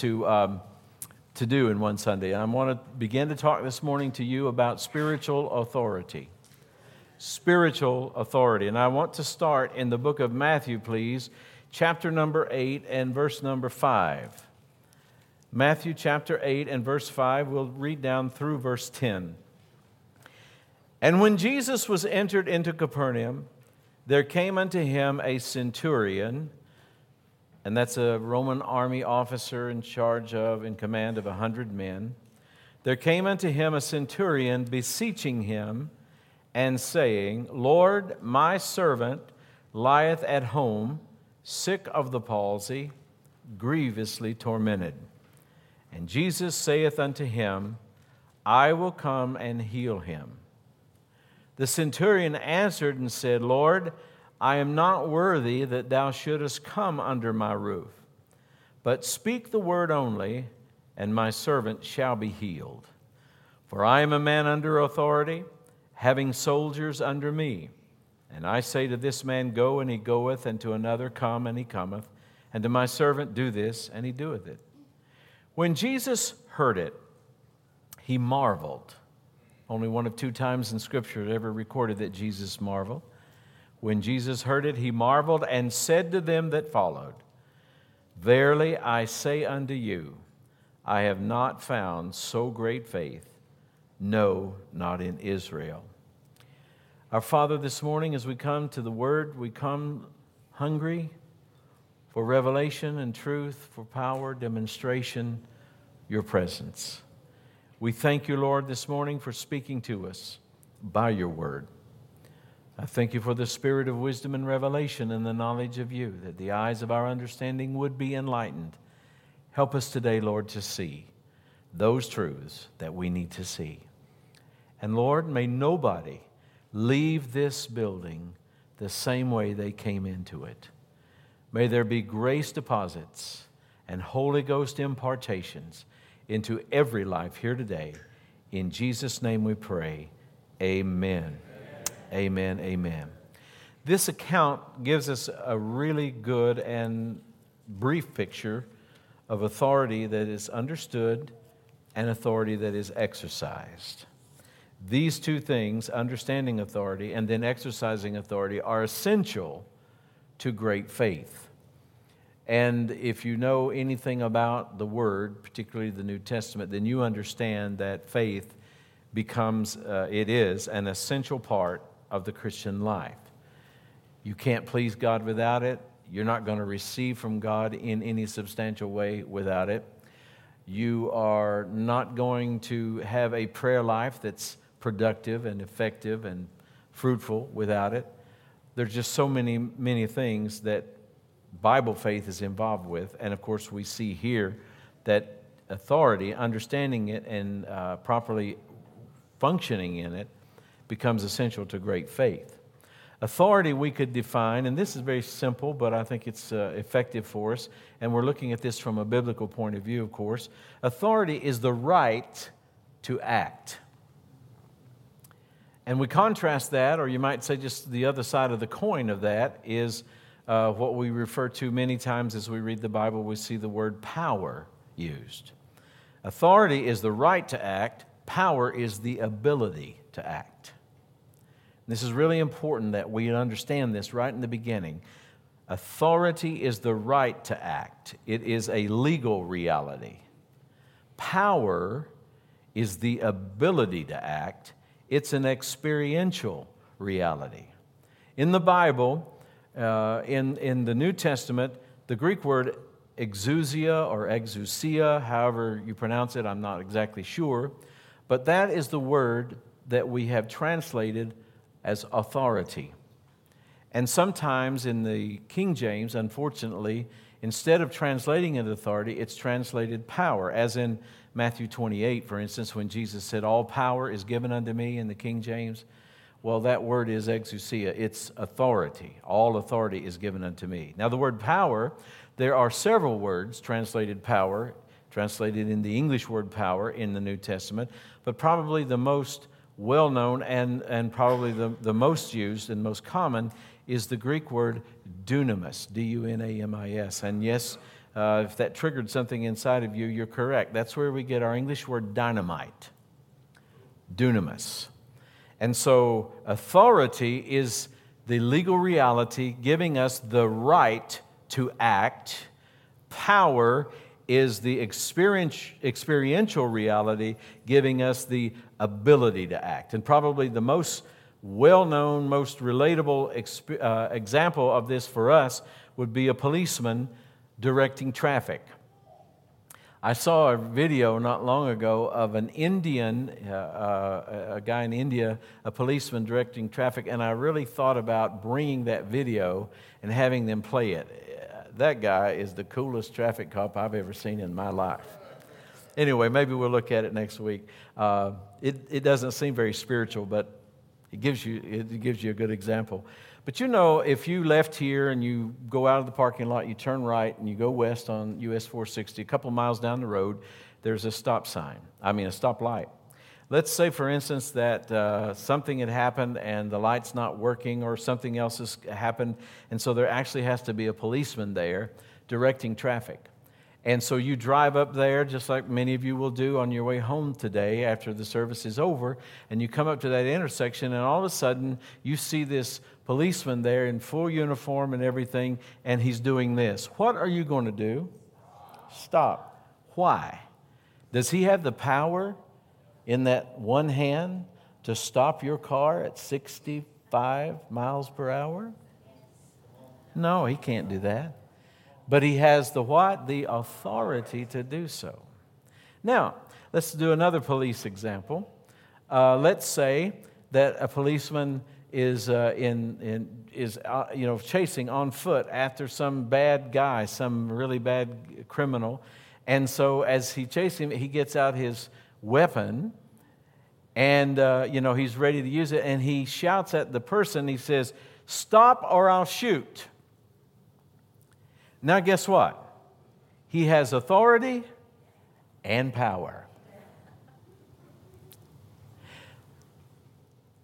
to, um, to do in one Sunday. And I want to begin to talk this morning to you about spiritual authority. Spiritual authority. And I want to start in the book of Matthew, please, chapter number 8 and verse number 5. Matthew chapter 8 and verse 5, we'll read down through verse 10. And when Jesus was entered into Capernaum, there came unto him a centurion and that's a Roman army officer in charge of, in command of a hundred men. There came unto him a centurion, beseeching him, and saying, Lord, my servant lieth at home, sick of the palsy, grievously tormented. And Jesus saith unto him, I will come and heal him. The centurion answered and said, Lord, I am not worthy that thou shouldest come under my roof, but speak the word only, and my servant shall be healed. For I am a man under authority, having soldiers under me. And I say to this man, Go, and he goeth, and to another, Come, and he cometh, and to my servant, Do this, and he doeth it. When Jesus heard it, he marveled. Only one of two times in Scripture ever recorded that Jesus marveled. When Jesus heard it, he marveled and said to them that followed, Verily I say unto you, I have not found so great faith, no, not in Israel. Our Father, this morning, as we come to the Word, we come hungry for revelation and truth, for power, demonstration, your presence. We thank you, Lord, this morning for speaking to us by your Word. I thank you for the spirit of wisdom and revelation and the knowledge of you, that the eyes of our understanding would be enlightened. Help us today, Lord, to see those truths that we need to see. And Lord, may nobody leave this building the same way they came into it. May there be grace deposits and Holy Ghost impartations into every life here today. In Jesus' name we pray. Amen. Amen. Amen. This account gives us a really good and brief picture of authority that is understood and authority that is exercised. These two things, understanding authority and then exercising authority, are essential to great faith. And if you know anything about the Word, particularly the New Testament, then you understand that faith becomes, uh, it is an essential part of the Christian life. You can't please God without it. You're not going to receive from God in any substantial way without it. You are not going to have a prayer life that's productive and effective and fruitful without it. There's just so many, many things that Bible faith is involved with. And of course, we see here that authority, understanding it and uh, properly functioning in it, becomes essential to great faith. Authority we could define, and this is very simple, but I think it's uh, effective for us, and we're looking at this from a biblical point of view, of course. Authority is the right to act. And we contrast that, or you might say just the other side of the coin of that, is uh, what we refer to many times as we read the Bible, we see the word power used. Authority is the right to act, power is the ability to act. This is really important that we understand this right in the beginning. Authority is the right to act, it is a legal reality. Power is the ability to act, it's an experiential reality. In the Bible, uh, in, in the New Testament, the Greek word exousia or exousia, however you pronounce it, I'm not exactly sure, but that is the word that we have translated as authority. And sometimes in the King James, unfortunately, instead of translating it authority, it's translated power, as in Matthew 28, for instance, when Jesus said, All power is given unto me in the King James. Well, that word is exousia, it's authority. All authority is given unto me. Now, the word power, there are several words translated power, translated in the English word power in the New Testament, but probably the most well known and, and probably the, the most used and most common is the Greek word dunamis, D U N A M I S. And yes, uh, if that triggered something inside of you, you're correct. That's where we get our English word dynamite, dunamis. And so, authority is the legal reality giving us the right to act. Power is the experiential reality giving us the ability to act. And probably the most well known, most relatable exp- uh, example of this for us would be a policeman directing traffic. I saw a video not long ago of an Indian, uh, uh, a guy in India, a policeman directing traffic, and I really thought about bringing that video and having them play it. That guy is the coolest traffic cop I've ever seen in my life. Anyway, maybe we'll look at it next week. Uh, it, it doesn't seem very spiritual, but it gives you, it gives you a good example. But you know, if you left here and you go out of the parking lot, you turn right and you go west on US 460, a couple miles down the road, there's a stop sign. I mean, a stop light. Let's say, for instance, that uh, something had happened and the light's not working or something else has happened, and so there actually has to be a policeman there directing traffic. And so you drive up there, just like many of you will do on your way home today after the service is over, and you come up to that intersection, and all of a sudden you see this policeman there in full uniform and everything, and he's doing this. What are you going to do? Stop. Why? Does he have the power in that one hand to stop your car at 65 miles per hour? No, he can't do that but he has the what? The authority to do so. Now, let's do another police example. Uh, let's say that a policeman is, uh, in, in, is uh, you know, chasing on foot after some bad guy, some really bad criminal. And so as he chases him, he gets out his weapon and, uh, you know, he's ready to use it. And he shouts at the person, he says, Stop or I'll shoot. Now, guess what? He has authority and power.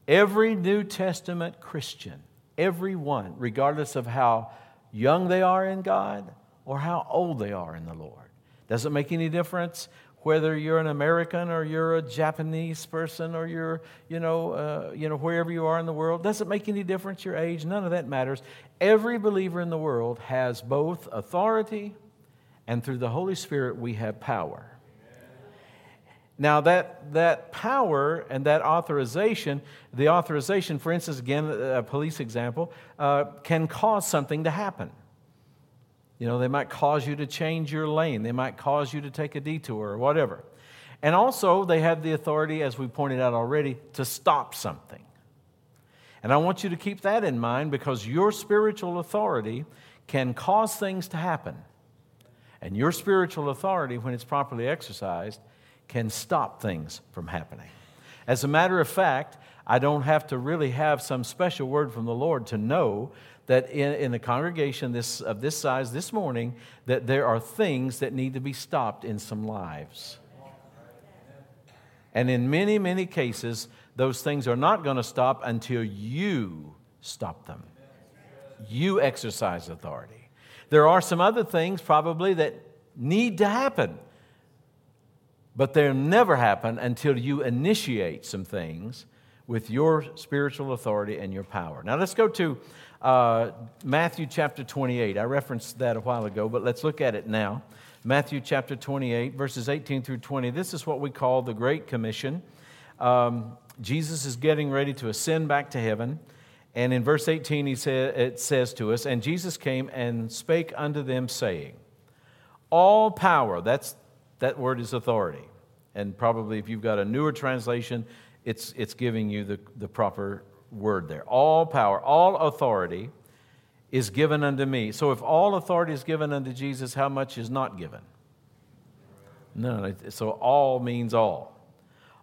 Every New Testament Christian, everyone, regardless of how young they are in God or how old they are in the Lord, doesn't make any difference whether you're an American or you're a Japanese person or you're, you know, uh, you know, wherever you are in the world, doesn't make any difference your age, none of that matters. Every believer in the world has both authority and through the Holy Spirit we have power. Now, that, that power and that authorization, the authorization, for instance, again, a police example, uh, can cause something to happen. You know, they might cause you to change your lane, they might cause you to take a detour or whatever. And also, they have the authority, as we pointed out already, to stop something. And I want you to keep that in mind because your spiritual authority can cause things to happen. And your spiritual authority, when it's properly exercised, can stop things from happening. As a matter of fact, I don't have to really have some special word from the Lord to know that in, in a congregation this, of this size this morning, that there are things that need to be stopped in some lives. And in many, many cases, those things are not going to stop until you stop them. You exercise authority. There are some other things probably that need to happen, but they'll never happen until you initiate some things with your spiritual authority and your power. Now let's go to uh, Matthew chapter 28. I referenced that a while ago, but let's look at it now. Matthew chapter 28, verses 18 through 20. This is what we call the Great Commission. Um, Jesus is getting ready to ascend back to heaven. And in verse 18, he say, it says to us, And Jesus came and spake unto them, saying, All power, that's, that word is authority. And probably if you've got a newer translation, it's, it's giving you the, the proper word there. All power, all authority is given unto me. So if all authority is given unto Jesus, how much is not given? None. So all means all.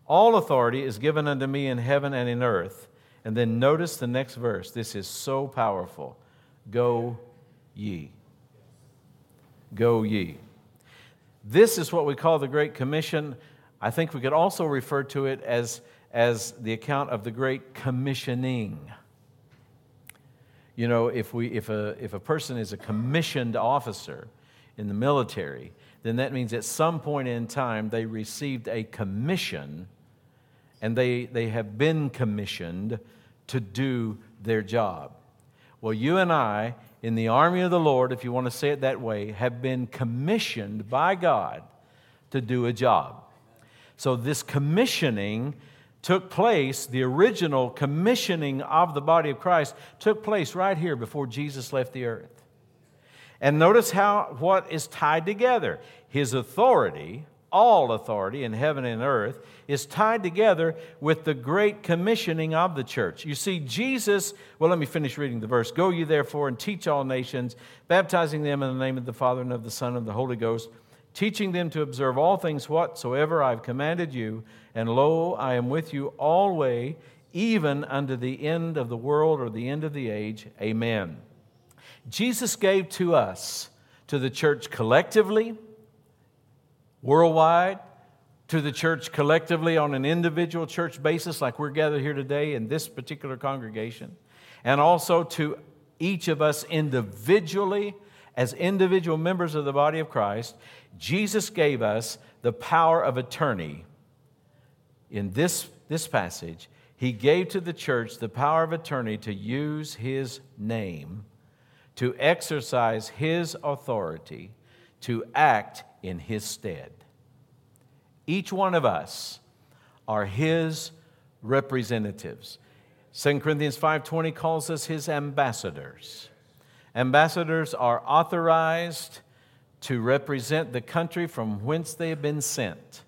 All authority is given unto me in heaven and in earth. And then notice the next verse. This is so powerful. Go ye. Go ye. This is what we call the Great Commission. I think we could also refer to it as as the account of the great commissioning. You know, if, we, if, a, if a person is a commissioned officer, in the military, then that means at some point in time they received a commission and they, they have been commissioned to do their job. Well, you and I, in the army of the Lord, if you want to say it that way, have been commissioned by God to do a job. So, this commissioning took place, the original commissioning of the body of Christ took place right here before Jesus left the earth. And notice how what is tied together. His authority, all authority in heaven and earth, is tied together with the great commissioning of the church. You see, Jesus, well, let me finish reading the verse. Go you therefore and teach all nations, baptizing them in the name of the Father and of the Son and of the Holy Ghost, teaching them to observe all things whatsoever I've commanded you. And lo, I am with you always, even unto the end of the world or the end of the age. Amen. Jesus gave to us, to the church collectively, worldwide, to the church collectively on an individual church basis, like we're gathered here today in this particular congregation, and also to each of us individually, as individual members of the body of Christ, Jesus gave us the power of attorney. In this, this passage, he gave to the church the power of attorney to use his name to exercise his authority to act in his stead. Each one of us are his representatives. 2 Corinthians 5:20 calls us his ambassadors. Ambassadors are authorized to represent the country from whence they have been sent.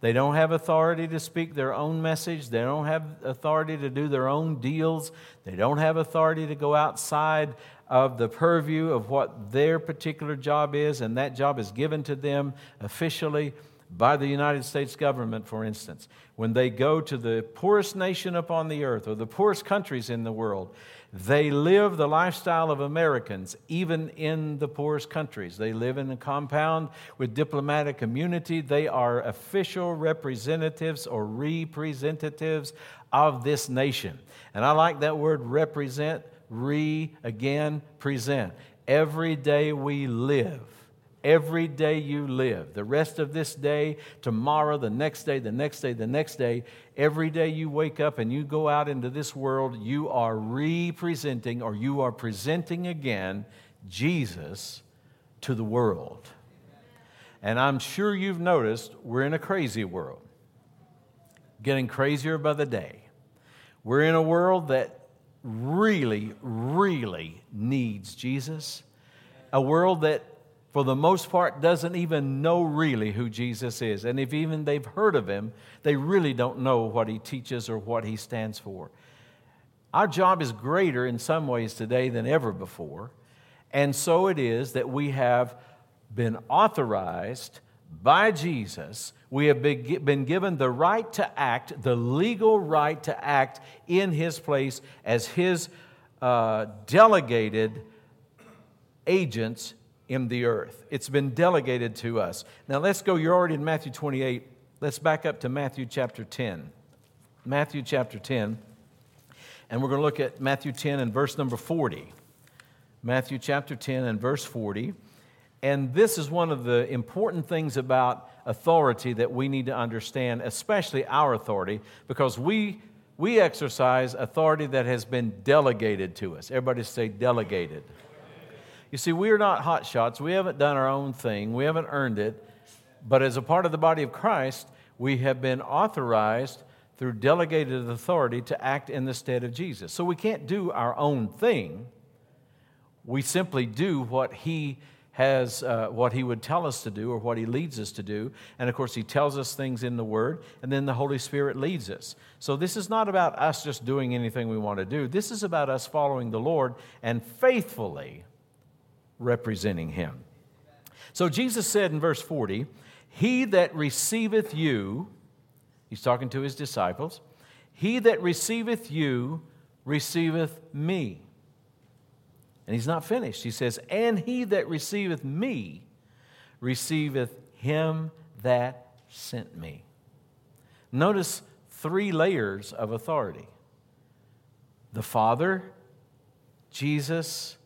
They don't have authority to speak their own message. They don't have authority to do their own deals. They don't have authority to go outside of the purview of what their particular job is, and that job is given to them officially by the United States government, for instance. When they go to the poorest nation upon the earth or the poorest countries in the world, they live the lifestyle of Americans, even in the poorest countries. They live in a compound with diplomatic immunity. They are official representatives or representatives of this nation. And I like that word represent, re, again, present. Every day we live every day you live. The rest of this day, tomorrow, the next day, the next day, the next day, every day you wake up and you go out into this world, you are representing or you are presenting again Jesus to the world. And I'm sure you've noticed we're in a crazy world, getting crazier by the day. We're in a world that really, really needs Jesus, a world that for the most part, doesn't even know really who Jesus is. And if even they've heard of him, they really don't know what he teaches or what he stands for. Our job is greater in some ways today than ever before. And so it is that we have been authorized by Jesus. We have been given the right to act, the legal right to act in his place as his uh, delegated agents in the earth. It's been delegated to us. Now let's go, you're already in Matthew 28. Let's back up to Matthew chapter 10. Matthew chapter 10. And we're going to look at Matthew 10 and verse number 40. Matthew chapter 10 and verse 40. And this is one of the important things about authority that we need to understand, especially our authority, because we, we exercise authority that has been delegated to us. Everybody say delegated. You see, we are not hot shots. We haven't done our own thing. We haven't earned it. But as a part of the body of Christ, we have been authorized through delegated authority to act in the stead of Jesus. So we can't do our own thing. We simply do what He has, uh, what He would tell us to do or what He leads us to do. And of course, He tells us things in the Word, and then the Holy Spirit leads us. So this is not about us just doing anything we want to do. This is about us following the Lord and faithfully representing him. So Jesus said in verse 40, He that receiveth you, he's talking to his disciples, he that receiveth you receiveth me. And he's not finished. He says, And he that receiveth me receiveth him that sent me. Notice three layers of authority the Father, Jesus,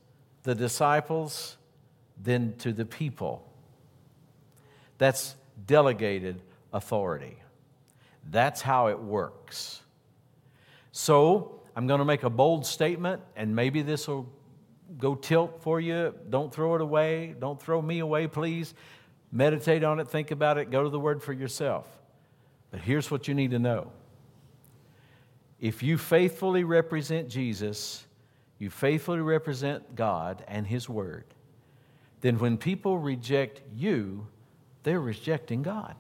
the disciples, then to the people. That's delegated authority. That's how it works. So, I'm going to make a bold statement, and maybe this will go tilt for you. Don't throw it away. Don't throw me away, please. Meditate on it, think about it, go to the Word for yourself. But here's what you need to know if you faithfully represent Jesus, you faithfully represent God and His Word, then when people reject you, they're rejecting God.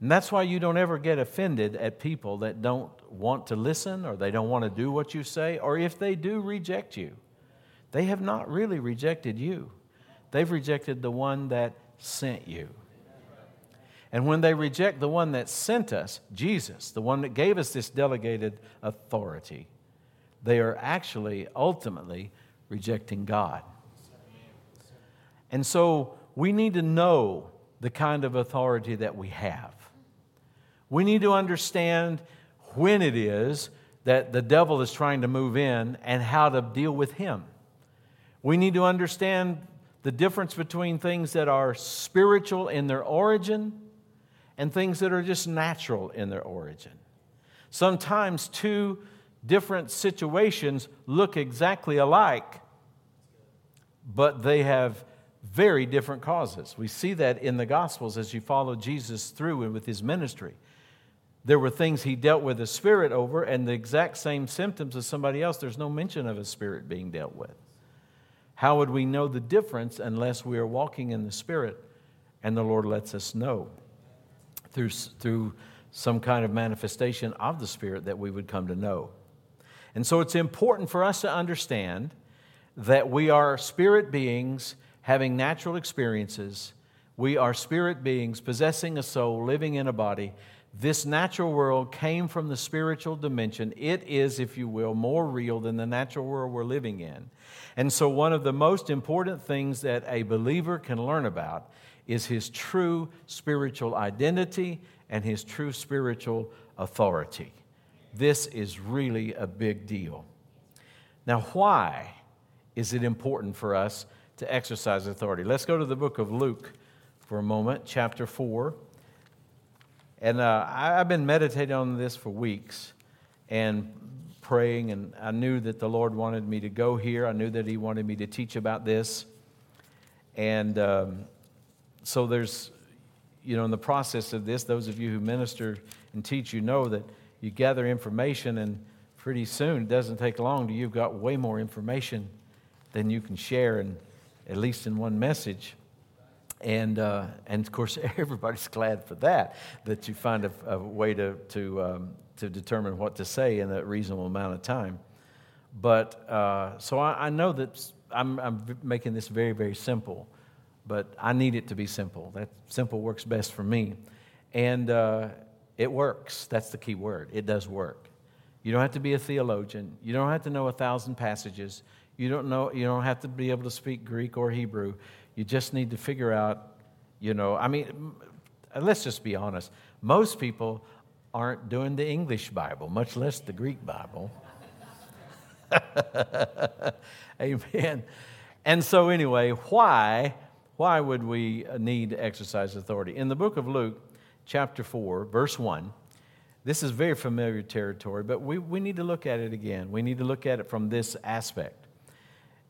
And that's why you don't ever get offended at people that don't want to listen or they don't want to do what you say, or if they do reject you. They have not really rejected you, they've rejected the one that sent you. And when they reject the one that sent us, Jesus, the one that gave us this delegated authority, they are actually ultimately rejecting God. And so we need to know the kind of authority that we have. We need to understand when it is that the devil is trying to move in and how to deal with him. We need to understand the difference between things that are spiritual in their origin and things that are just natural in their origin. Sometimes two different situations look exactly alike, but they have very different causes. We see that in the Gospels as you follow Jesus through and with his ministry. There were things he dealt with a spirit over, and the exact same symptoms as somebody else. There's no mention of a spirit being dealt with. How would we know the difference unless we are walking in the spirit and the Lord lets us know through, through some kind of manifestation of the spirit that we would come to know? And so it's important for us to understand that we are spirit beings having natural experiences. We are spirit beings possessing a soul, living in a body this natural world came from the spiritual dimension. It is, if you will, more real than the natural world we're living in. And so, one of the most important things that a believer can learn about is his true spiritual identity and his true spiritual authority. This is really a big deal. Now, why is it important for us to exercise authority? Let's go to the book of Luke for a moment, chapter 4. And uh, I, have been meditating on this for weeks and praying, and I knew that the Lord wanted me to go here. I knew that He wanted me to teach about this. And um, so there's, you know, in the process of this, those of you who minister and teach, you know that you gather information, and pretty soon, it doesn't take long you've got way more information than you can share, and at least in one message. And, uh, and of course, everybody's glad for that, that you find a, a way to, to, um, to determine what to say in a reasonable amount of time. But uh, so I, I, know that I'm, I'm making this very, very simple, but I need it to be simple. That simple works best for me. And uh, it works. That's the key word. It does work. You don't have to be a theologian. You don't have to know a thousand passages. You don't, know, you don't have to be able to speak Greek or Hebrew. You just need to figure out, you know, I mean, uh, let's just be honest. Most people aren't doing the English Bible, much less the Greek Bible. Amen. And so, anyway, why, why would we uh, need to exercise authority? In the book of Luke, chapter 4, verse 1, this is very familiar territory, but we, we need to look at it again. We need to look at it from this aspect.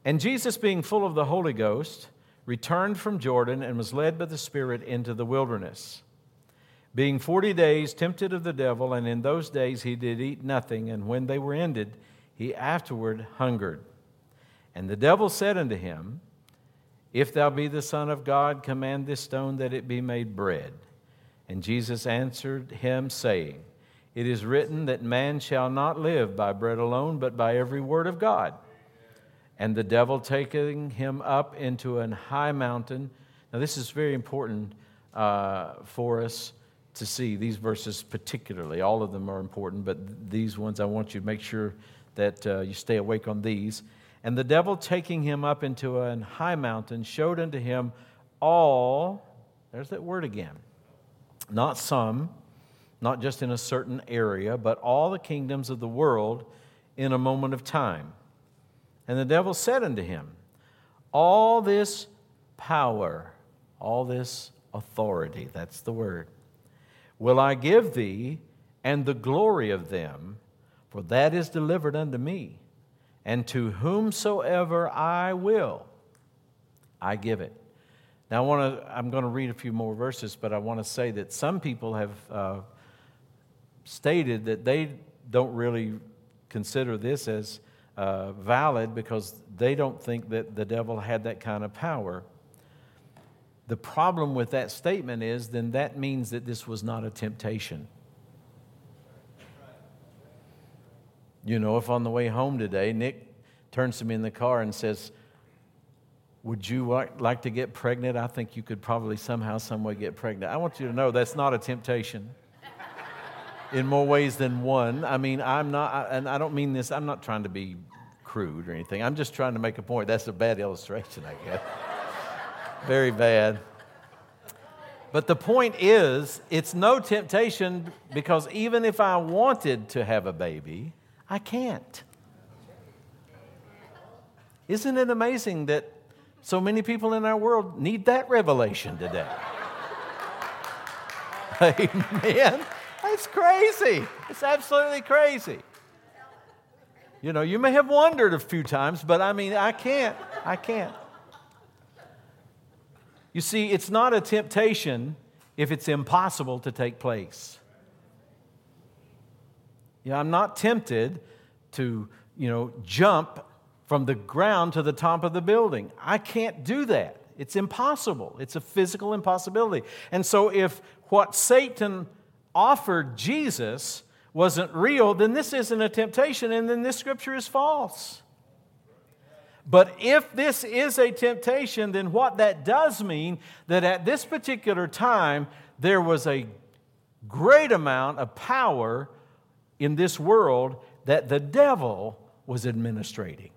And Jesus, being full of the Holy Ghost, returned from Jordan and was led by the Spirit into the wilderness. Being forty days tempted of the devil, and in those days he did eat nothing, and when they were ended, he afterward hungered. And the devil said unto him, If thou be the Son of God, command this stone that it be made bread. And Jesus answered him, saying, It is written that man shall not live by bread alone, but by every word of God. And the devil taking him up into an high mountain. Now, this is very important uh, for us to see, these verses particularly. All of them are important, but these ones I want you to make sure that uh, you stay awake on these. And the devil taking him up into an high mountain showed unto him all, there's that word again, not some, not just in a certain area, but all the kingdoms of the world in a moment of time. And the devil said unto him, all this power, all this authority, that's the word, will I give thee, and the glory of them, for that is delivered unto me. And to whomsoever I will, I give it. Now, I want to, I'm going to read a few more verses, but I want to say that some people have uh, stated that they don't really consider this as uh, valid because they don't think that the devil had that kind of power. The problem with that statement is then that means that this was not a temptation. You know, if on the way home today, Nick turns to me in the car and says, Would you like to get pregnant? I think you could probably somehow, someway get pregnant. I want you to know that's not a temptation in more ways than one. I mean, I'm not, and I don't mean this, I'm not trying to be crude or anything. I'm just trying to make a point. That's a bad illustration, I guess. Very bad. But the point is, it's no temptation because even if I wanted to have a baby, I can't. Isn't it amazing that so many people in our world need that revelation today? Amen. That's crazy. It's absolutely crazy. You know, you may have wondered a few times, but I mean, I can't. I can't. You see, it's not a temptation if it's impossible to take place. You know, I'm not tempted to, you know, jump from the ground to the top of the building. I can't do that. It's impossible. It's a physical impossibility. And so if what Satan offered Jesus wasn't real, then this isn't a temptation, and then this scripture is false. But if this is a temptation, then what that does mean that at this particular time there was a great amount of power in this world that the devil was administrating.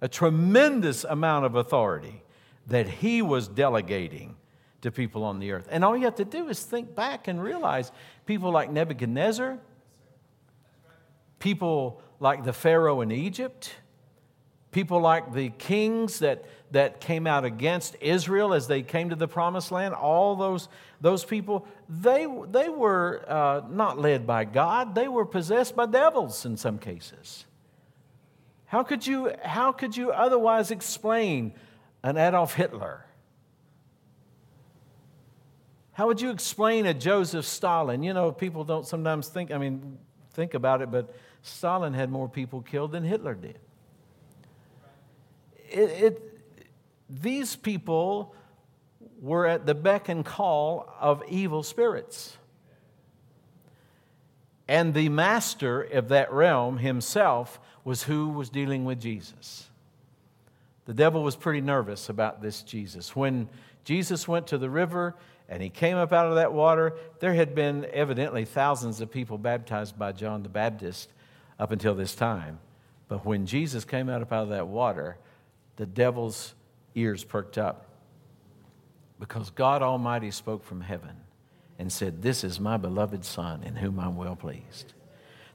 A tremendous amount of authority that he was delegating to people on the earth. And all you have to do is think back and realize people like Nebuchadnezzar, people like the Pharaoh in Egypt, people like the kings that, that came out against Israel as they came to the promised land, all those, those people, they, they were uh, not led by God, they were possessed by devils in some cases. How could you, how could you otherwise explain an Adolf Hitler? How would you explain a Joseph Stalin? You know, people don't sometimes think, I mean, think about it, but Stalin had more people killed than Hitler did. It, it, these people were at the beck and call of evil spirits. And the master of that realm himself was who was dealing with Jesus. The devil was pretty nervous about this Jesus. When Jesus went to the river and he came up out of that water. There had been evidently thousands of people baptized by John the Baptist up until this time. But when Jesus came out, up out of that water, the devil's ears perked up because God Almighty spoke from heaven and said, This is my beloved Son in whom I'm well pleased.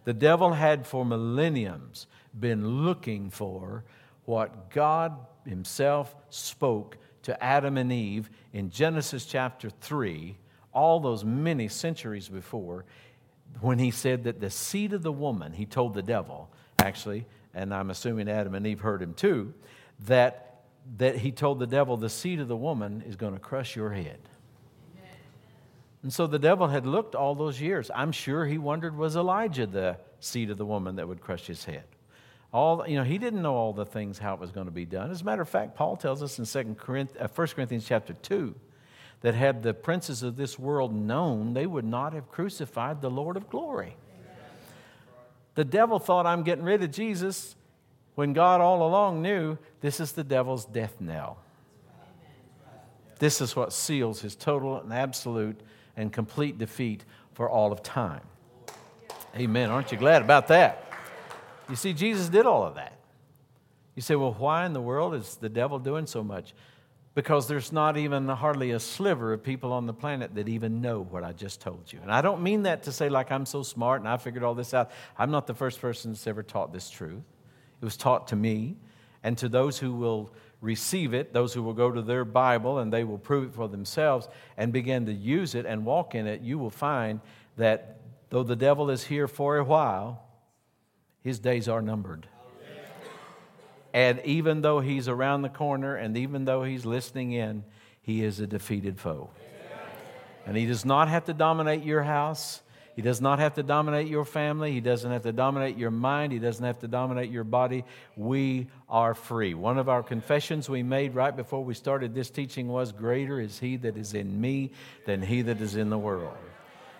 The devil had for millenniums been looking for what God Himself spoke to Adam and Eve in Genesis chapter 3, all those many centuries before, when he said that the seed of the woman, he told the devil, actually, and I'm assuming Adam and Eve heard him too, that, that he told the devil, the seed of the woman is going to crush your head. And so the devil had looked all those years. I'm sure he wondered, was Elijah the seed of the woman that would crush his head? All you know he didn't know all the things how it was going to be done. As a matter of fact paul tells us in 2 Corinthians, uh, 1 corinthians chapter 2 that had the princes of this world known they would not have crucified the lord of glory. The devil thought i'm getting rid of jesus when god all along knew this is the devil's death knell. This is what seals his total and absolute and complete defeat for all of time. Amen. Aren't you glad about that you see, Jesus did all of that. You say, well, why in the world is the devil doing so much? Because there's not even hardly a sliver of people on the planet that even know what I just told you. And I don't mean that to say, like, I'm so smart and I figured all this out. I'm not the first person that's ever taught this truth. It was taught to me and to those who will receive it, those who will go to their Bible and they will prove it for themselves and begin to use it and walk in it, you will find that though the devil is here for a while, his days are numbered. And even though he's around the corner and even though he's listening in, he is a defeated foe. And he does not have to dominate your house. He does not have to dominate your family. He doesn't have to dominate your mind. He doesn't have to dominate your body. We are free. One of our confessions we made right before we started this teaching was Greater is He that is in me than He that is in the world.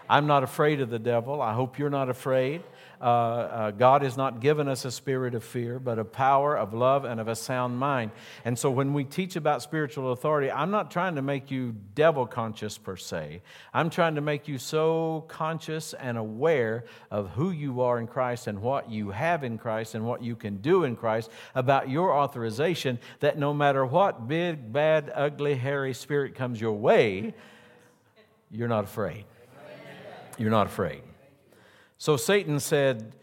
I'm not afraid of the devil. I hope you're not afraid. Uh, uh, God has not given us a spirit of fear, but a power, of love, and of a sound mind. And so when we teach about spiritual authority, I'm not trying to make you devil conscious per se. I'm trying to make you so conscious and aware of who you are in Christ and what you have in Christ and what you can do in Christ about your authorization that no matter what big, bad, ugly, hairy spirit comes your way, you're not afraid. You're not afraid. So Satan said,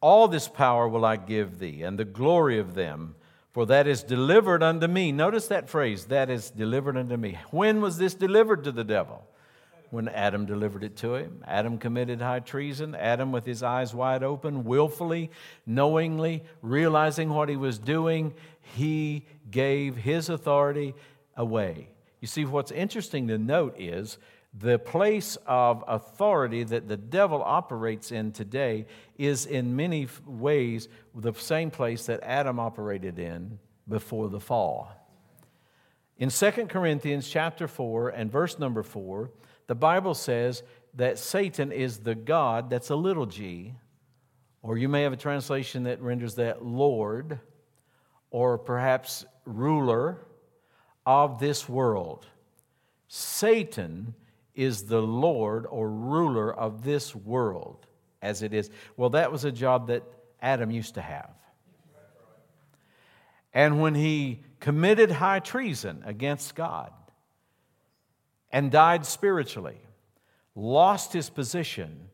All this power will I give thee, and the glory of them, for that is delivered unto me. Notice that phrase, that is delivered unto me. When was this delivered to the devil? When Adam delivered it to him. Adam committed high treason. Adam, with his eyes wide open, willfully, knowingly, realizing what he was doing, he gave his authority away. You see, what's interesting to note is the place of authority that the devil operates in today is in many ways the same place that Adam operated in before the fall. In 2 Corinthians chapter 4 and verse number 4, the Bible says that Satan is the God, that's a little g, or you may have a translation that renders that Lord, or perhaps ruler of this world. Satan is the Lord or ruler of this world as it is. Well, that was a job that Adam used to have. And when he committed high treason against God and died spiritually, lost his position,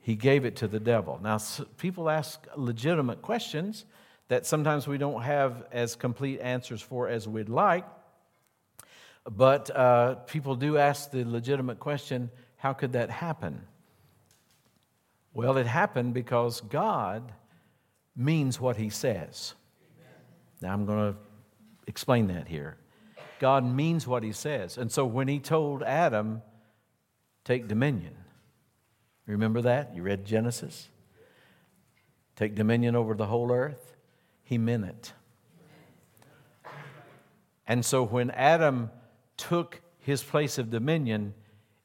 he gave it to the devil. Now, people ask legitimate questions that sometimes we don't have as complete answers for as we'd like. But uh, people do ask the legitimate question how could that happen? Well, it happened because God means what he says. Now, I'm going to explain that here. God means what he says. And so when he told Adam, take dominion, remember that? You read Genesis? Take dominion over the whole earth. He meant it. And so when Adam took his place of dominion,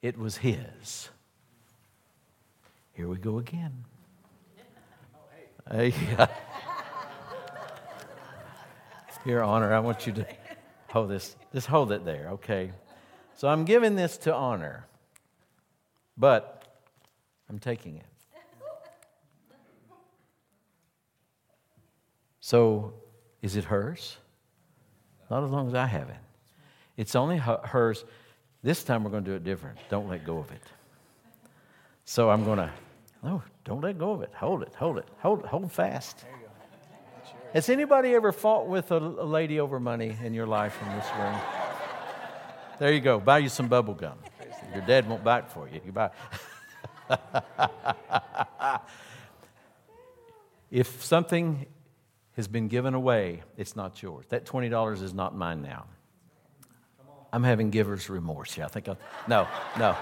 it was his. Here we go again. Hey, Here, Honor, I want you to hold this. Just hold it there, okay? So I'm giving this to Honor, but I'm taking it. So, is it hers? Not as long as I have it. It's only hers. This time we're going to do it different. Don't let go of it. So I'm going to, no, don't let go of it. Hold it, hold it, hold it, hold fast. Has anybody ever fought with a, a lady over money in your life in this room? There you go. Buy you some bubble gum. Your dad won't buy it for you. You buy. if something has been given away, it's not yours. That $20 is not mine now. I'm having giver's remorse Yeah, I think, i no, no.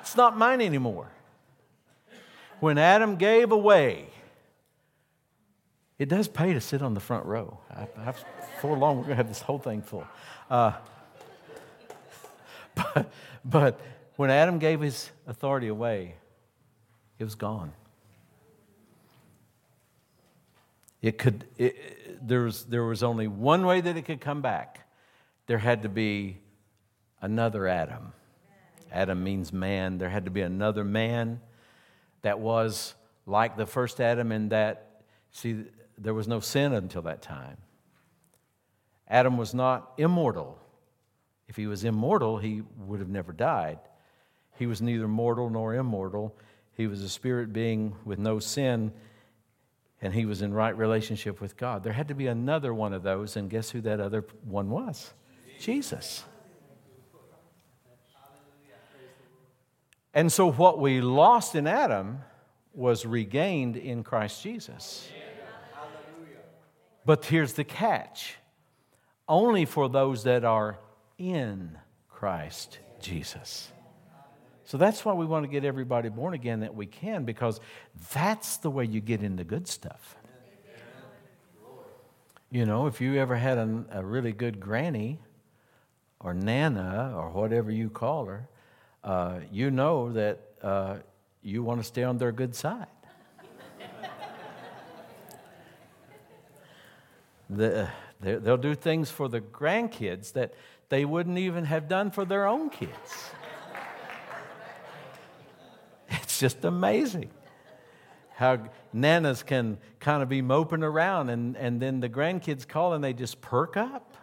It's not mine anymore. When Adam gave away, it does pay to sit on the front row. For long, we're going to have this whole thing full. Uh, but, but when Adam gave his authority away, it was gone. It could, it, there, was, there was only one way that it could come back. There had to be another Adam. Adam means man. There had to be another man that was like the first Adam in that, see, there was no sin until that time. Adam was not immortal. If he was immortal, he would have never died. He was neither mortal nor immortal. He was a spirit being with no sin. and he was in right relationship with God. There had to be another one of those, and guess who that other one was? Jesus. And so, what we lost in Adam was regained in Christ Jesus. But here's the catch only for those that are in Christ Jesus. So that's why we want to get everybody born again that we can, because that's the way you get into good stuff. You know, if you ever had a, a really good granny or nana or whatever you call her, uh, you know that uh, you want to stay on their good side. the, they'll do things for the grandkids that they wouldn't even have done for their own kids. It's just amazing how nanas can kind of be moping around and, and then the grandkids call and they just perk up.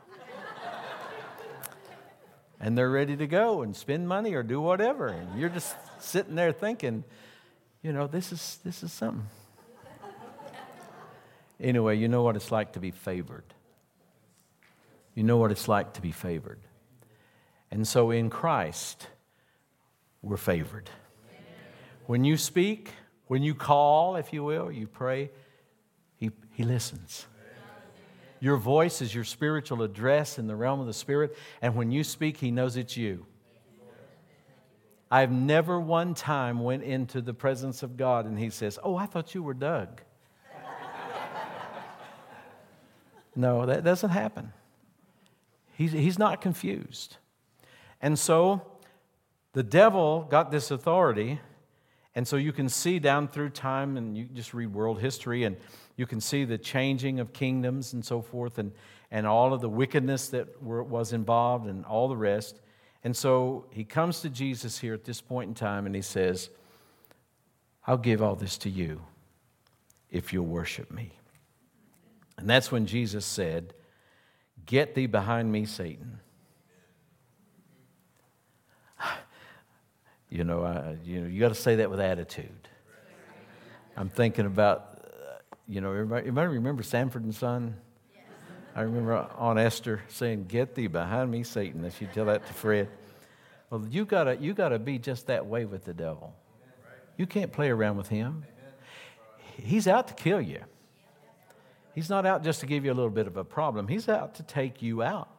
And they're ready to go and spend money or do whatever. And you're just sitting there thinking, you know, this is, this is something. Anyway, you know what it's like to be favored. You know what it's like to be favored. And so in Christ, we're favored. When you speak, when you call, if you will, you pray, He, he listens. Your voice is your spiritual address in the realm of the Spirit, and when you speak, He knows it's you. I've never one time went into the presence of God and He says, Oh, I thought you were Doug. no, that doesn't happen. He's, he's not confused. And so the devil got this authority and so you can see down through time, and you just read world history, and you can see the changing of kingdoms and so forth, and, and all of the wickedness that were, was involved, and all the rest. And so he comes to Jesus here at this point in time, and he says, I'll give all this to you if you'll worship me. And that's when Jesus said, Get thee behind me, Satan. You know, I, you know, you got to say that with attitude. I'm thinking about, uh, you know, everybody, everybody remember Sanford and Son? I remember Aunt Esther saying, "Get thee behind me, Satan." And she'd tell that to Fred. Well, you gotta, you gotta be just that way with the devil. You can't play around with him. He's out to kill you. He's not out just to give you a little bit of a problem. He's out to take you out.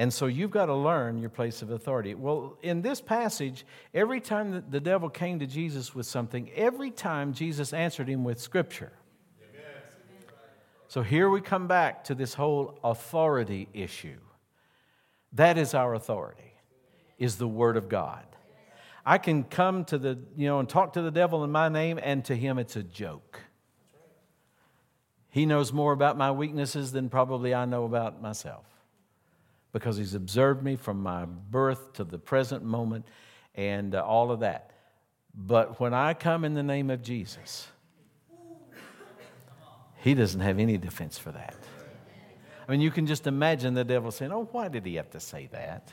And so you've got to learn your place of authority. Well, in this passage, every time the devil came to Jesus with something, every time Jesus answered him with Scripture. So here we come back to this whole authority issue. That is our authority, is the Word of God. I can come to the, you know, and talk to the devil in my name, and to him it's a joke. He knows more about my weaknesses than probably I know about myself because He's observed me from my birth to the present moment and uh, all of that. But when I come in the name of Jesus, He doesn't have any defense for that. I mean, you can just imagine the devil saying, Oh, why did he have to say that?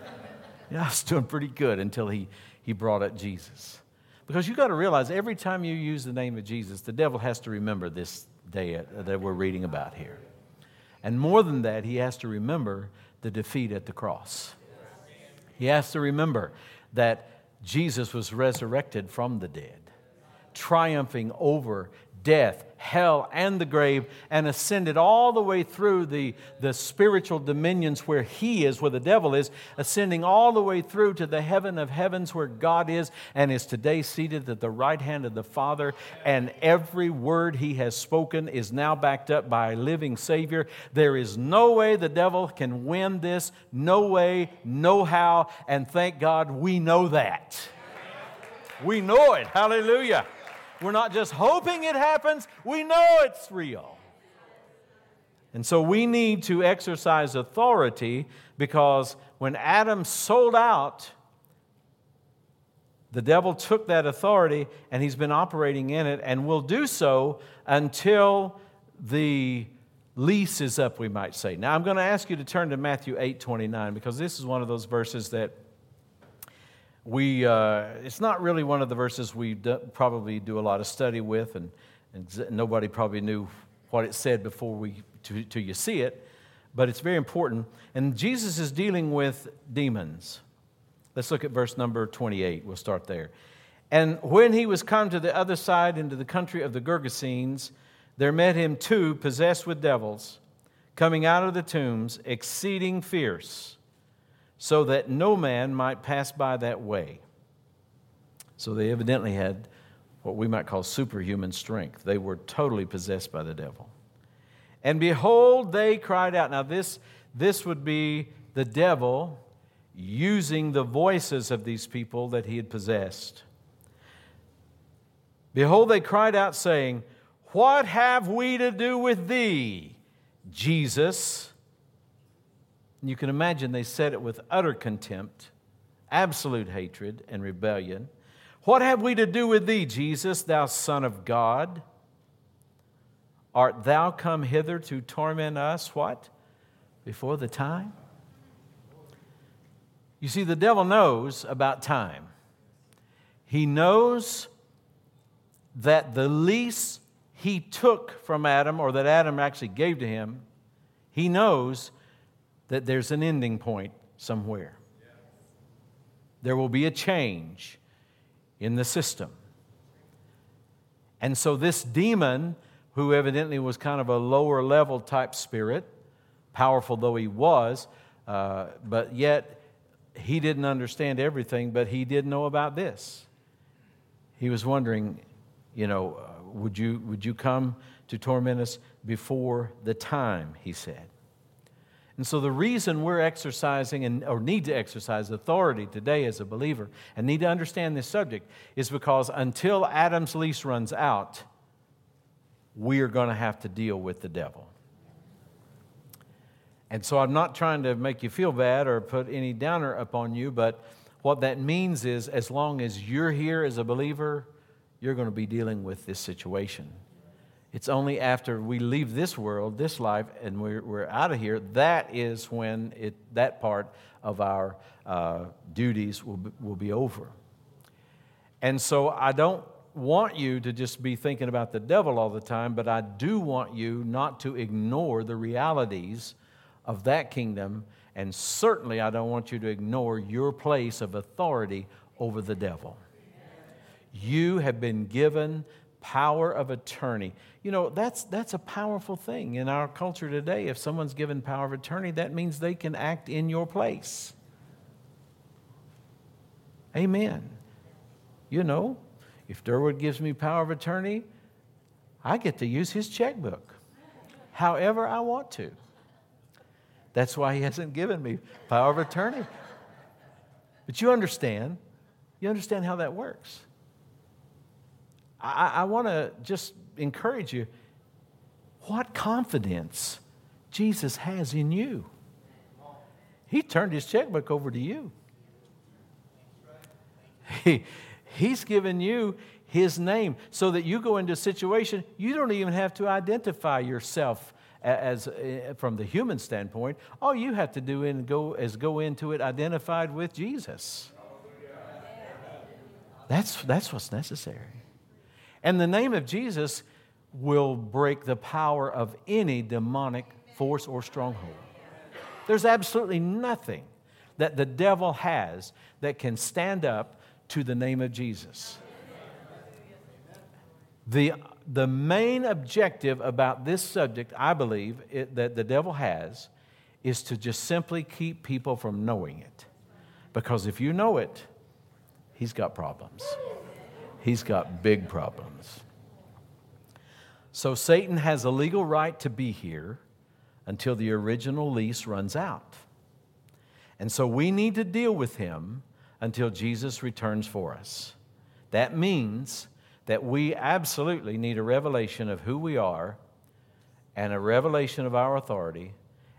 yeah, I was doing pretty good until he, he brought up Jesus. Because you've got to realize every time you use the name of Jesus, the devil has to remember this day that we're reading about here. And more than that, he has to remember the defeat at the cross. He has to remember that Jesus was resurrected from the dead, triumphing over death, hell, and the grave, and ascended all the way through the, the spiritual dominions where he is, where the devil is, ascending all the way through to the heaven of heavens where God is, and is today seated at the right hand of the Father. And every word he has spoken is now backed up by a living Savior. There is no way the devil can win this, no way, no how, and thank God we know that. We know it. Hallelujah. We're not just hoping it happens, we know it's real. And so we need to exercise authority because when Adam sold out, the devil took that authority and he's been operating in it and will do so until the lease is up, we might say. Now, I'm going to ask you to turn to Matthew 8 29 because this is one of those verses that we, uh, it's not really one of the verses we do, probably do a lot of study with, and And nobody probably knew what it said before we, to you see it, but it's very important. And Jesus is dealing with demons. Let's look at verse number 28. We'll start there. And when he was come to the other side into the country of the Gergesenes, there met him two possessed with devils, coming out of the tombs, exceeding fierce, so that no man might pass by that way. So they evidently had what we might call superhuman strength. They were totally possessed by the devil. And behold, they cried out. Now, this, this would be the devil using the voices of these people that he had possessed. Behold, they cried out, saying, What have we to do with thee, Jesus? And you can imagine they said it with utter contempt, absolute hatred, and rebellion. What have we to do with thee, Jesus, thou Son of God? Art thou come hither to torment us? What? Before the time? You see, the devil knows about time. He knows that the lease he took from Adam, or that Adam actually gave to him, he knows that there's an ending point somewhere. There will be a change in the system. And so, this demon, who evidently was kind of a lower level type spirit, powerful though he was, uh, but yet he didn't understand everything, but he did know about this. He was wondering you know, uh, would, you, would you come to torment us before the time, he said. And so, the reason we're exercising and, or need to exercise authority today as a believer and need to understand this subject is because until Adam's lease runs out, we are going to have to deal with the devil. And so, I'm not trying to make you feel bad or put any downer upon you, but what that means is as long as you're here as a believer, you're going to be dealing with this situation. It's only after we leave this world, this life, and we're, we're out of here, that is when it, that part of our uh, duties will be, will be over. And so I don't want you to just be thinking about the devil all the time, but I do want you not to ignore the realities of that kingdom. And certainly, I don't want you to ignore your place of authority over the devil. You have been given power of attorney. You know, that's, that's a powerful thing in our culture today. If someone's given power of attorney, that means they can act in your place. Amen. You know, if Durwood gives me power of attorney, I get to use his checkbook however I want to. That's why he hasn't given me power of attorney. But you understand, you understand how that works. I, I want to just encourage you what confidence Jesus has in you. He turned his checkbook over to you. He, he's given you his name so that you go into a situation you don't even have to identify yourself as, as from the human standpoint all you have to do and go is go into it identified with jesus that's, that's what's necessary and the name of Jesus will break the power of any demonic force or stronghold. There's absolutely nothing that the devil has that can stand up to the name of Jesus. The, the main objective about this subject, I believe, it, that the devil has is to just simply keep people from knowing it. Because if you know it, he's got problems he's got big problems. So Satan has a legal right to be here until the original lease runs out. And so we need to deal with him until Jesus returns for us. That means that we absolutely need a revelation of who we are and a revelation of our authority,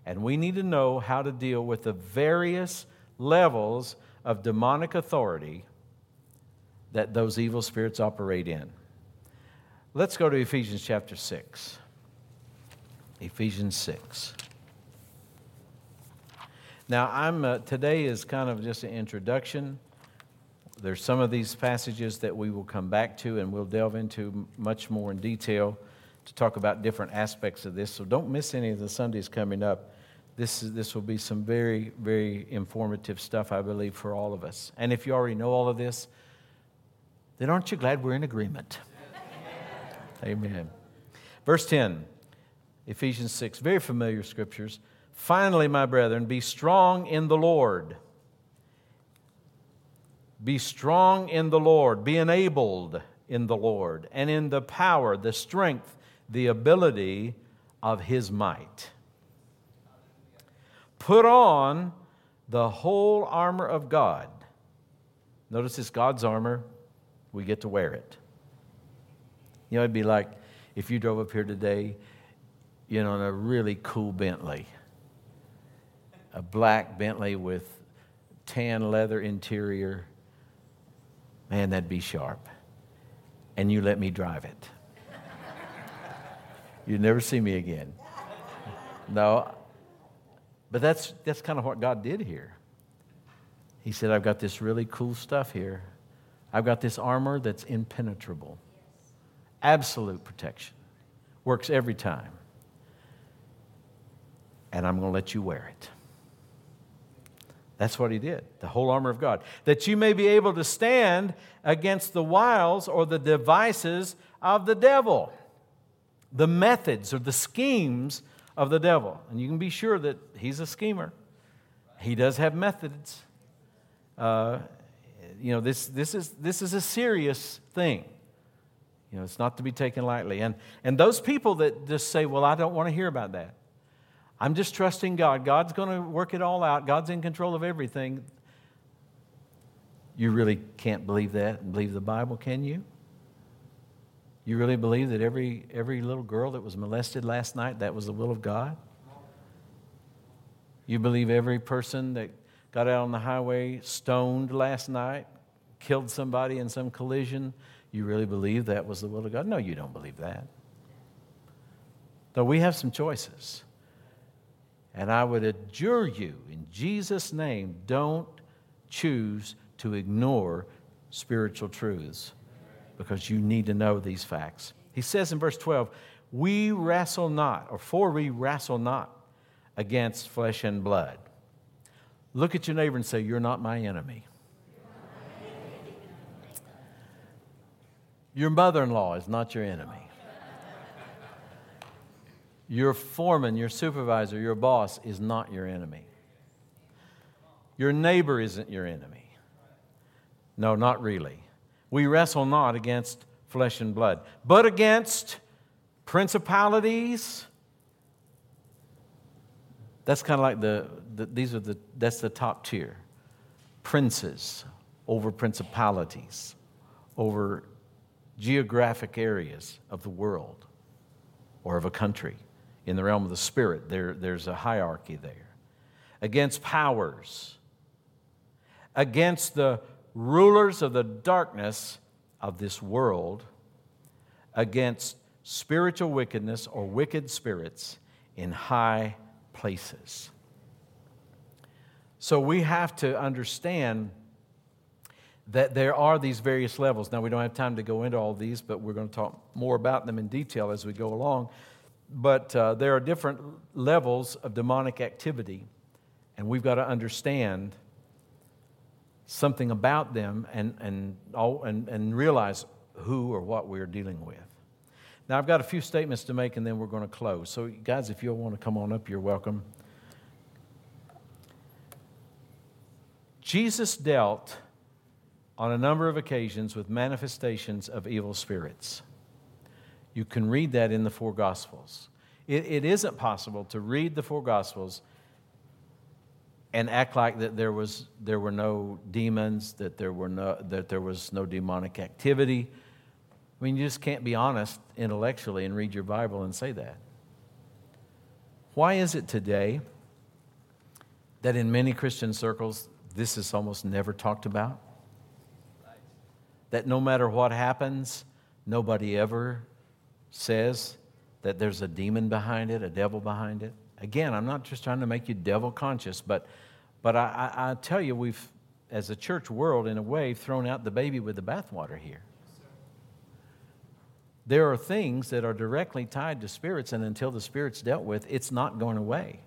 and we need to know how to deal with the various levels of demonic authority that those evil spirits operate in. Let's go to Ephesians chapter 6. Ephesians 6. Now, I'm, uh, today is kind of just an introduction. there's some of these passages that we will come back to and we'll delve into much more in detail to talk about different aspects of this. So don't miss any of the Sundays coming up. This, is, this will be some very, very informative stuff, I believe, for all of us. And if you already know all of this, then aren't you glad we're in agreement? Amen. Verse 10, Ephesians 6, very familiar scriptures. Finally, my brethren, be strong in the Lord. Be strong in the Lord. Be enabled in the Lord and in the power, the strength, the ability of his might. Put on the whole armor of God. Notice it's God's armor. We get to wear it. You know, it'd be like if you drove up here today, you know, in a really cool Bentley, a black Bentley with tan leather interior. Man, that'd be sharp. And you let me drive it. You'd never see me again. No, but that's, that's kind of what God did here. He said, I've got this really cool stuff here. I've got this armor that's impenetrable, absolute protection, works every time. And I'm going to let you wear it. That's what he did, the whole armor of God. That you may be able to stand against the wiles or the devices of the devil, the methods or the schemes of the devil. And you can be sure that he's a schemer. He does have methods. Uh, you know, this, this, is, this is a serious thing. You know, it's not to be taken lightly. And, and those people that just say, well, I don't want to hear about that. I'm just trusting God. God's going to work it all out. God's in control of everything. You really can't believe that and believe the Bible, can you? You really believe that every, every little girl that was molested last night, that was the will of God? You believe every person that got out on the highway stoned last night, killed somebody in some collision, you really believe that was the will of God? No, you don't believe that. Though we have some choices. And I would adjure you, in Jesus' name, don't choose to ignore spiritual truths because you need to know these facts. He says in verse 12, We wrestle not, or for we wrestle not against flesh and blood. Look at your neighbor and say, You're not my enemy. Your mother in law is not your enemy. Your foreman, your supervisor, your boss is not your enemy. Your neighbor isn't your enemy. No, not really. We wrestle not against flesh and blood, but against principalities. That's kind of like the, the, these are the, that's the top tier. Princes over principalities, over geographic areas of the world or of a country. In the realm of the spirit, there, there's a hierarchy there. Against powers, against the rulers of the darkness of this world against spiritual wickedness or wicked spirits in high places. So we have to understand that there are these various levels. Now, we don't have time to go into all these, but we're going to talk more about them in detail as we go along. But uh, there are different levels of demonic activity, and we've got to understand something about them and, and, and, and realize who or what we're dealing with. Now, I've got a few statements to make and then we're going to close. So, guys, if you'll want to come on up, you're welcome. Jesus dealt on a number of occasions with manifestations of evil spirits. You can read that in the four Gospels. It, it isn't possible to read the four Gospels and act like that there was there were no demons, that there were no that there was no demonic activity. I mean, you just can't be honest intellectually and read your Bible and say that. Why is it today that in many Christian circles this is almost never talked about? That no matter what happens, nobody ever says that there's a demon behind it, a devil behind it? Again, I'm not just trying to make you devil conscious, but, but I, I, I tell you, we've, as a church world, in a way, thrown out the baby with the bathwater here. There are things that are directly tied to spirits, and until the spirit's dealt with, it's not going away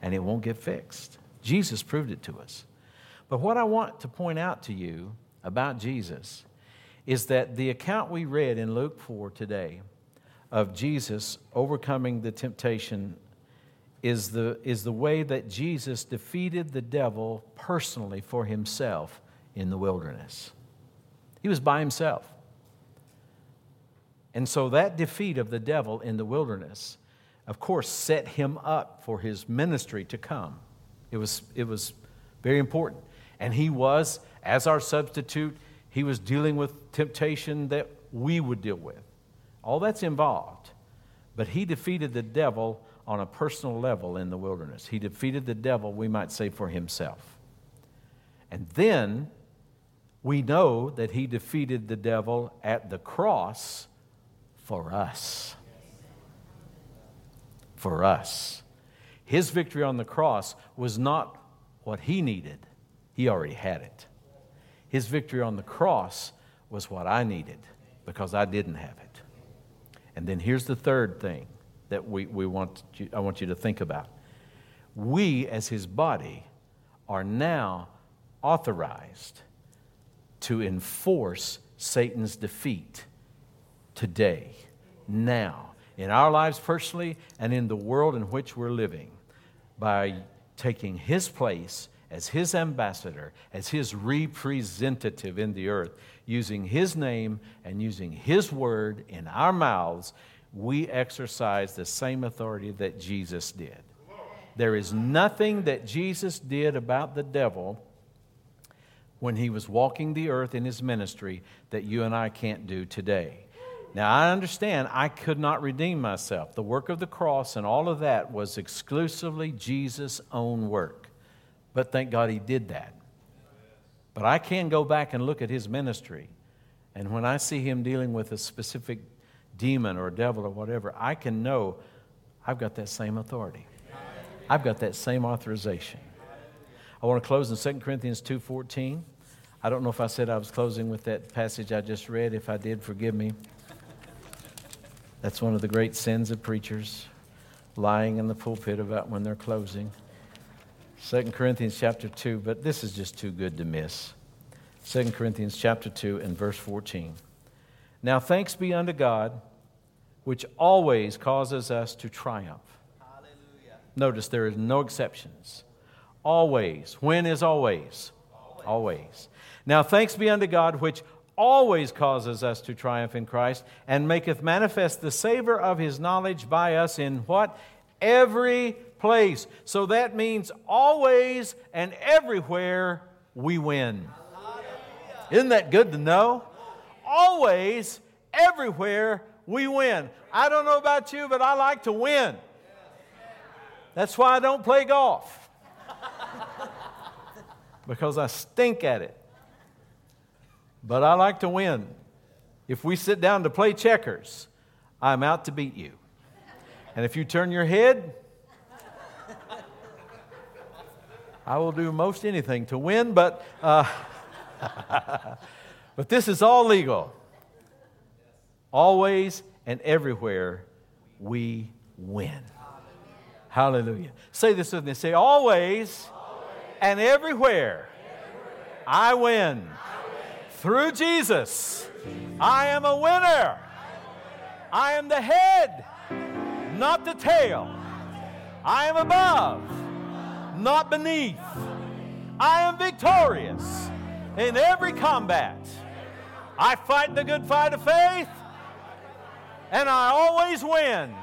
and it won't get fixed. Jesus proved it to us. But what I want to point out to you about Jesus is that the account we read in Luke 4 today of Jesus overcoming the temptation is the, is the way that Jesus defeated the devil personally for himself in the wilderness. He was by himself. And so that defeat of the devil in the wilderness, of course, set him up for his ministry to come. It was, it was very important. And he was, as our substitute, he was dealing with temptation that we would deal with. All that's involved. But he defeated the devil on a personal level in the wilderness. He defeated the devil, we might say, for himself. And then we know that he defeated the devil at the cross for us. For us. His victory on the cross was not what he needed, he already had it. His victory on the cross was what I needed because I didn't have it. And then here's the third thing that we, we want I want you to think about. We, as his body, are now authorized to enforce Satan's defeat today, now, in our lives personally and in the world in which we're living by taking his place as his ambassador, as his representative in the earth, using his name and using his word in our mouths, we exercise the same authority that Jesus did. There is nothing that Jesus did about the devil when he was walking the earth in his ministry that you and I can't do today. Now, I understand I could not redeem myself. The work of the cross and all of that was exclusively Jesus' own work. But thank God he did that. But I can go back and look at his ministry. And when I see him dealing with a specific demon or devil or whatever, I can know I've got that same authority. I've got that same authorization. I want to close in 2 Corinthians 2:14. I don't know if I said I was closing with that passage I just read. If I did, forgive me. That's one of the great sins of preachers, lying in the pulpit about when they're closing. 2 Corinthians chapter 2, but this is just too good to miss. 2 Corinthians chapter 2 and verse 14. Now thanks be unto God, which always causes us to triumph. Hallelujah. Notice there is no exceptions. Always. When is always? Always. always. Now thanks be unto God, which always causes us to triumph in Christ and maketh manifest the savor of his knowledge by us in what? Every place. So that means always and everywhere we win. Isn't that good to know? Always, everywhere we win. I don't know about you, but I like to win. That's why I don't play golf. because I stink at it but I like to win. If we sit down to play checkers, I'm out to beat you. And if you turn your head, I will do most anything to win, but, uh, but this is all legal. Always and everywhere we win. Hallelujah. Say this with me. Say, always, always. and everywhere, everywhere. I win. Through Jesus, I am a winner. I am the head, not the tail. I am above, not beneath. I am victorious in every combat. I fight the good fight of faith, and I always win.